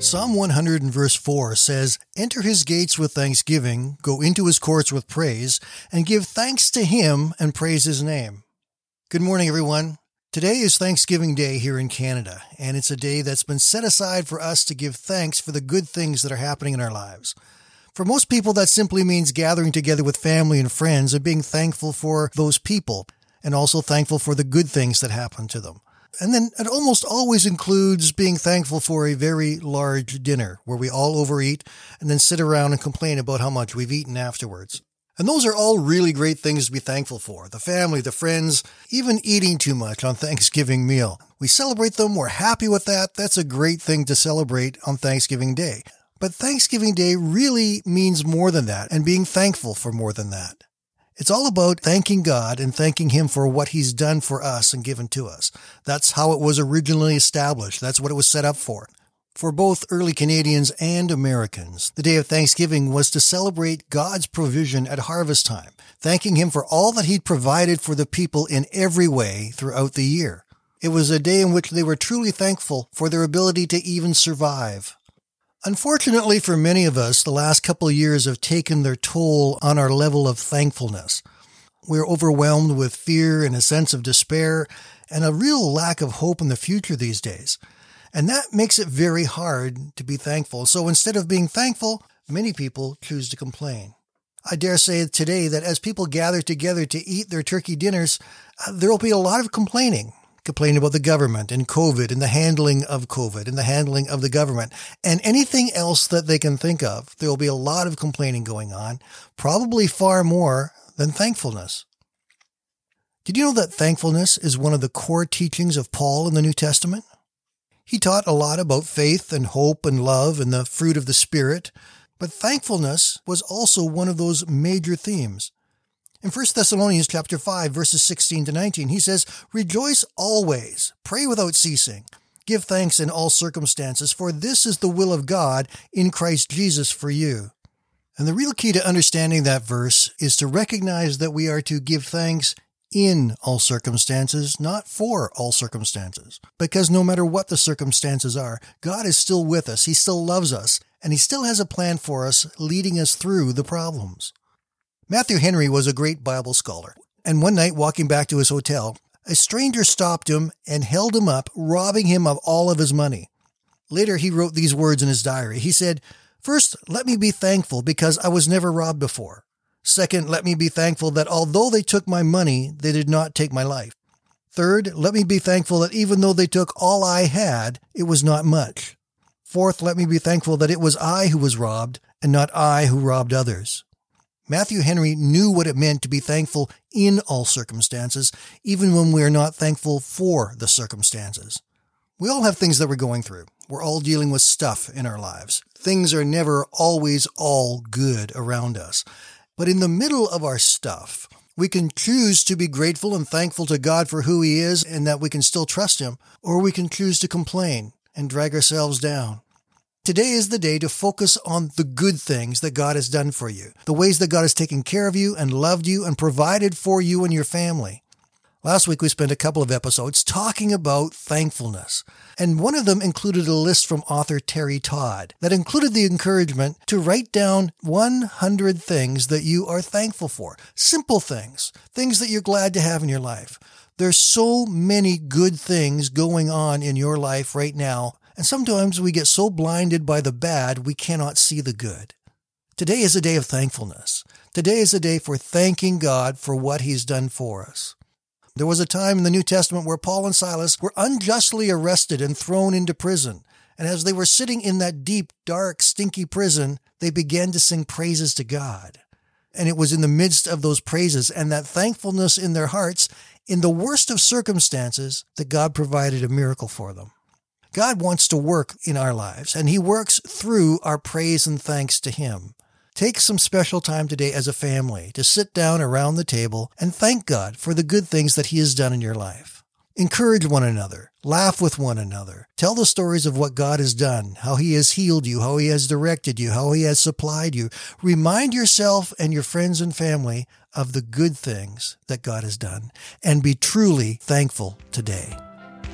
Psalm 100 and verse 4 says, Enter his gates with thanksgiving, go into his courts with praise, and give thanks to him and praise his name. Good morning, everyone. Today is Thanksgiving Day here in Canada, and it's a day that's been set aside for us to give thanks for the good things that are happening in our lives. For most people, that simply means gathering together with family and friends and being thankful for those people, and also thankful for the good things that happen to them. And then it almost always includes being thankful for a very large dinner where we all overeat and then sit around and complain about how much we've eaten afterwards. And those are all really great things to be thankful for. The family, the friends, even eating too much on Thanksgiving meal. We celebrate them. We're happy with that. That's a great thing to celebrate on Thanksgiving Day. But Thanksgiving Day really means more than that and being thankful for more than that. It's all about thanking God and thanking Him for what He's done for us and given to us. That's how it was originally established. That's what it was set up for. For both early Canadians and Americans, the day of Thanksgiving was to celebrate God's provision at harvest time, thanking Him for all that He'd provided for the people in every way throughout the year. It was a day in which they were truly thankful for their ability to even survive. Unfortunately for many of us, the last couple of years have taken their toll on our level of thankfulness. We're overwhelmed with fear and a sense of despair and a real lack of hope in the future these days. And that makes it very hard to be thankful. So instead of being thankful, many people choose to complain. I dare say today that as people gather together to eat their turkey dinners, uh, there will be a lot of complaining complaining about the government and COVID and the handling of COVID and the handling of the government and anything else that they can think of. There will be a lot of complaining going on, probably far more than thankfulness. Did you know that thankfulness is one of the core teachings of Paul in the New Testament? He taught a lot about faith and hope and love and the fruit of the Spirit, but thankfulness was also one of those major themes. In 1 Thessalonians chapter 5 verses 16 to 19, he says, "Rejoice always, pray without ceasing, give thanks in all circumstances, for this is the will of God in Christ Jesus for you." And the real key to understanding that verse is to recognize that we are to give thanks in all circumstances, not for all circumstances. Because no matter what the circumstances are, God is still with us. He still loves us, and He still has a plan for us, leading us through the problems. Matthew Henry was a great Bible scholar, and one night walking back to his hotel, a stranger stopped him and held him up, robbing him of all of his money. Later, he wrote these words in his diary. He said, First, let me be thankful because I was never robbed before. Second, let me be thankful that although they took my money, they did not take my life. Third, let me be thankful that even though they took all I had, it was not much. Fourth, let me be thankful that it was I who was robbed and not I who robbed others. Matthew Henry knew what it meant to be thankful in all circumstances, even when we are not thankful for the circumstances. We all have things that we're going through. We're all dealing with stuff in our lives. Things are never always all good around us. But in the middle of our stuff, we can choose to be grateful and thankful to God for who He is and that we can still trust Him, or we can choose to complain and drag ourselves down. Today is the day to focus on the good things that God has done for you, the ways that God has taken care of you and loved you and provided for you and your family. Last week we spent a couple of episodes talking about thankfulness, and one of them included a list from author Terry Todd that included the encouragement to write down 100 things that you are thankful for. Simple things, things that you're glad to have in your life. There's so many good things going on in your life right now and sometimes we get so blinded by the bad we cannot see the good. Today is a day of thankfulness. Today is a day for thanking God for what He's done for us. There was a time in the New Testament where Paul and Silas were unjustly arrested and thrown into prison. And as they were sitting in that deep, dark, stinky prison, they began to sing praises to God. And it was in the midst of those praises and that thankfulness in their hearts, in the worst of circumstances, that God provided a miracle for them. God wants to work in our lives, and He works through our praise and thanks to Him. Take some special time today as a family to sit down around the table and thank God for the good things that He has done in your life. Encourage one another, laugh with one another, tell the stories of what God has done, how He has healed you, how He has directed you, how He has supplied you. Remind yourself and your friends and family of the good things that God has done and be truly thankful today.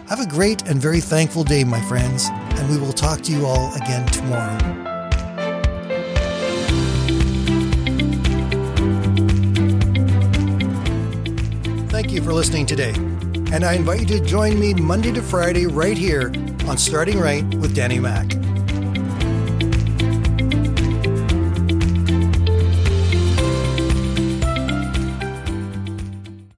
Have a great and very thankful day, my friends, and we will talk to you all again tomorrow. Thank you for listening today. And I invite you to join me Monday to Friday right here on Starting Right with Danny Mack.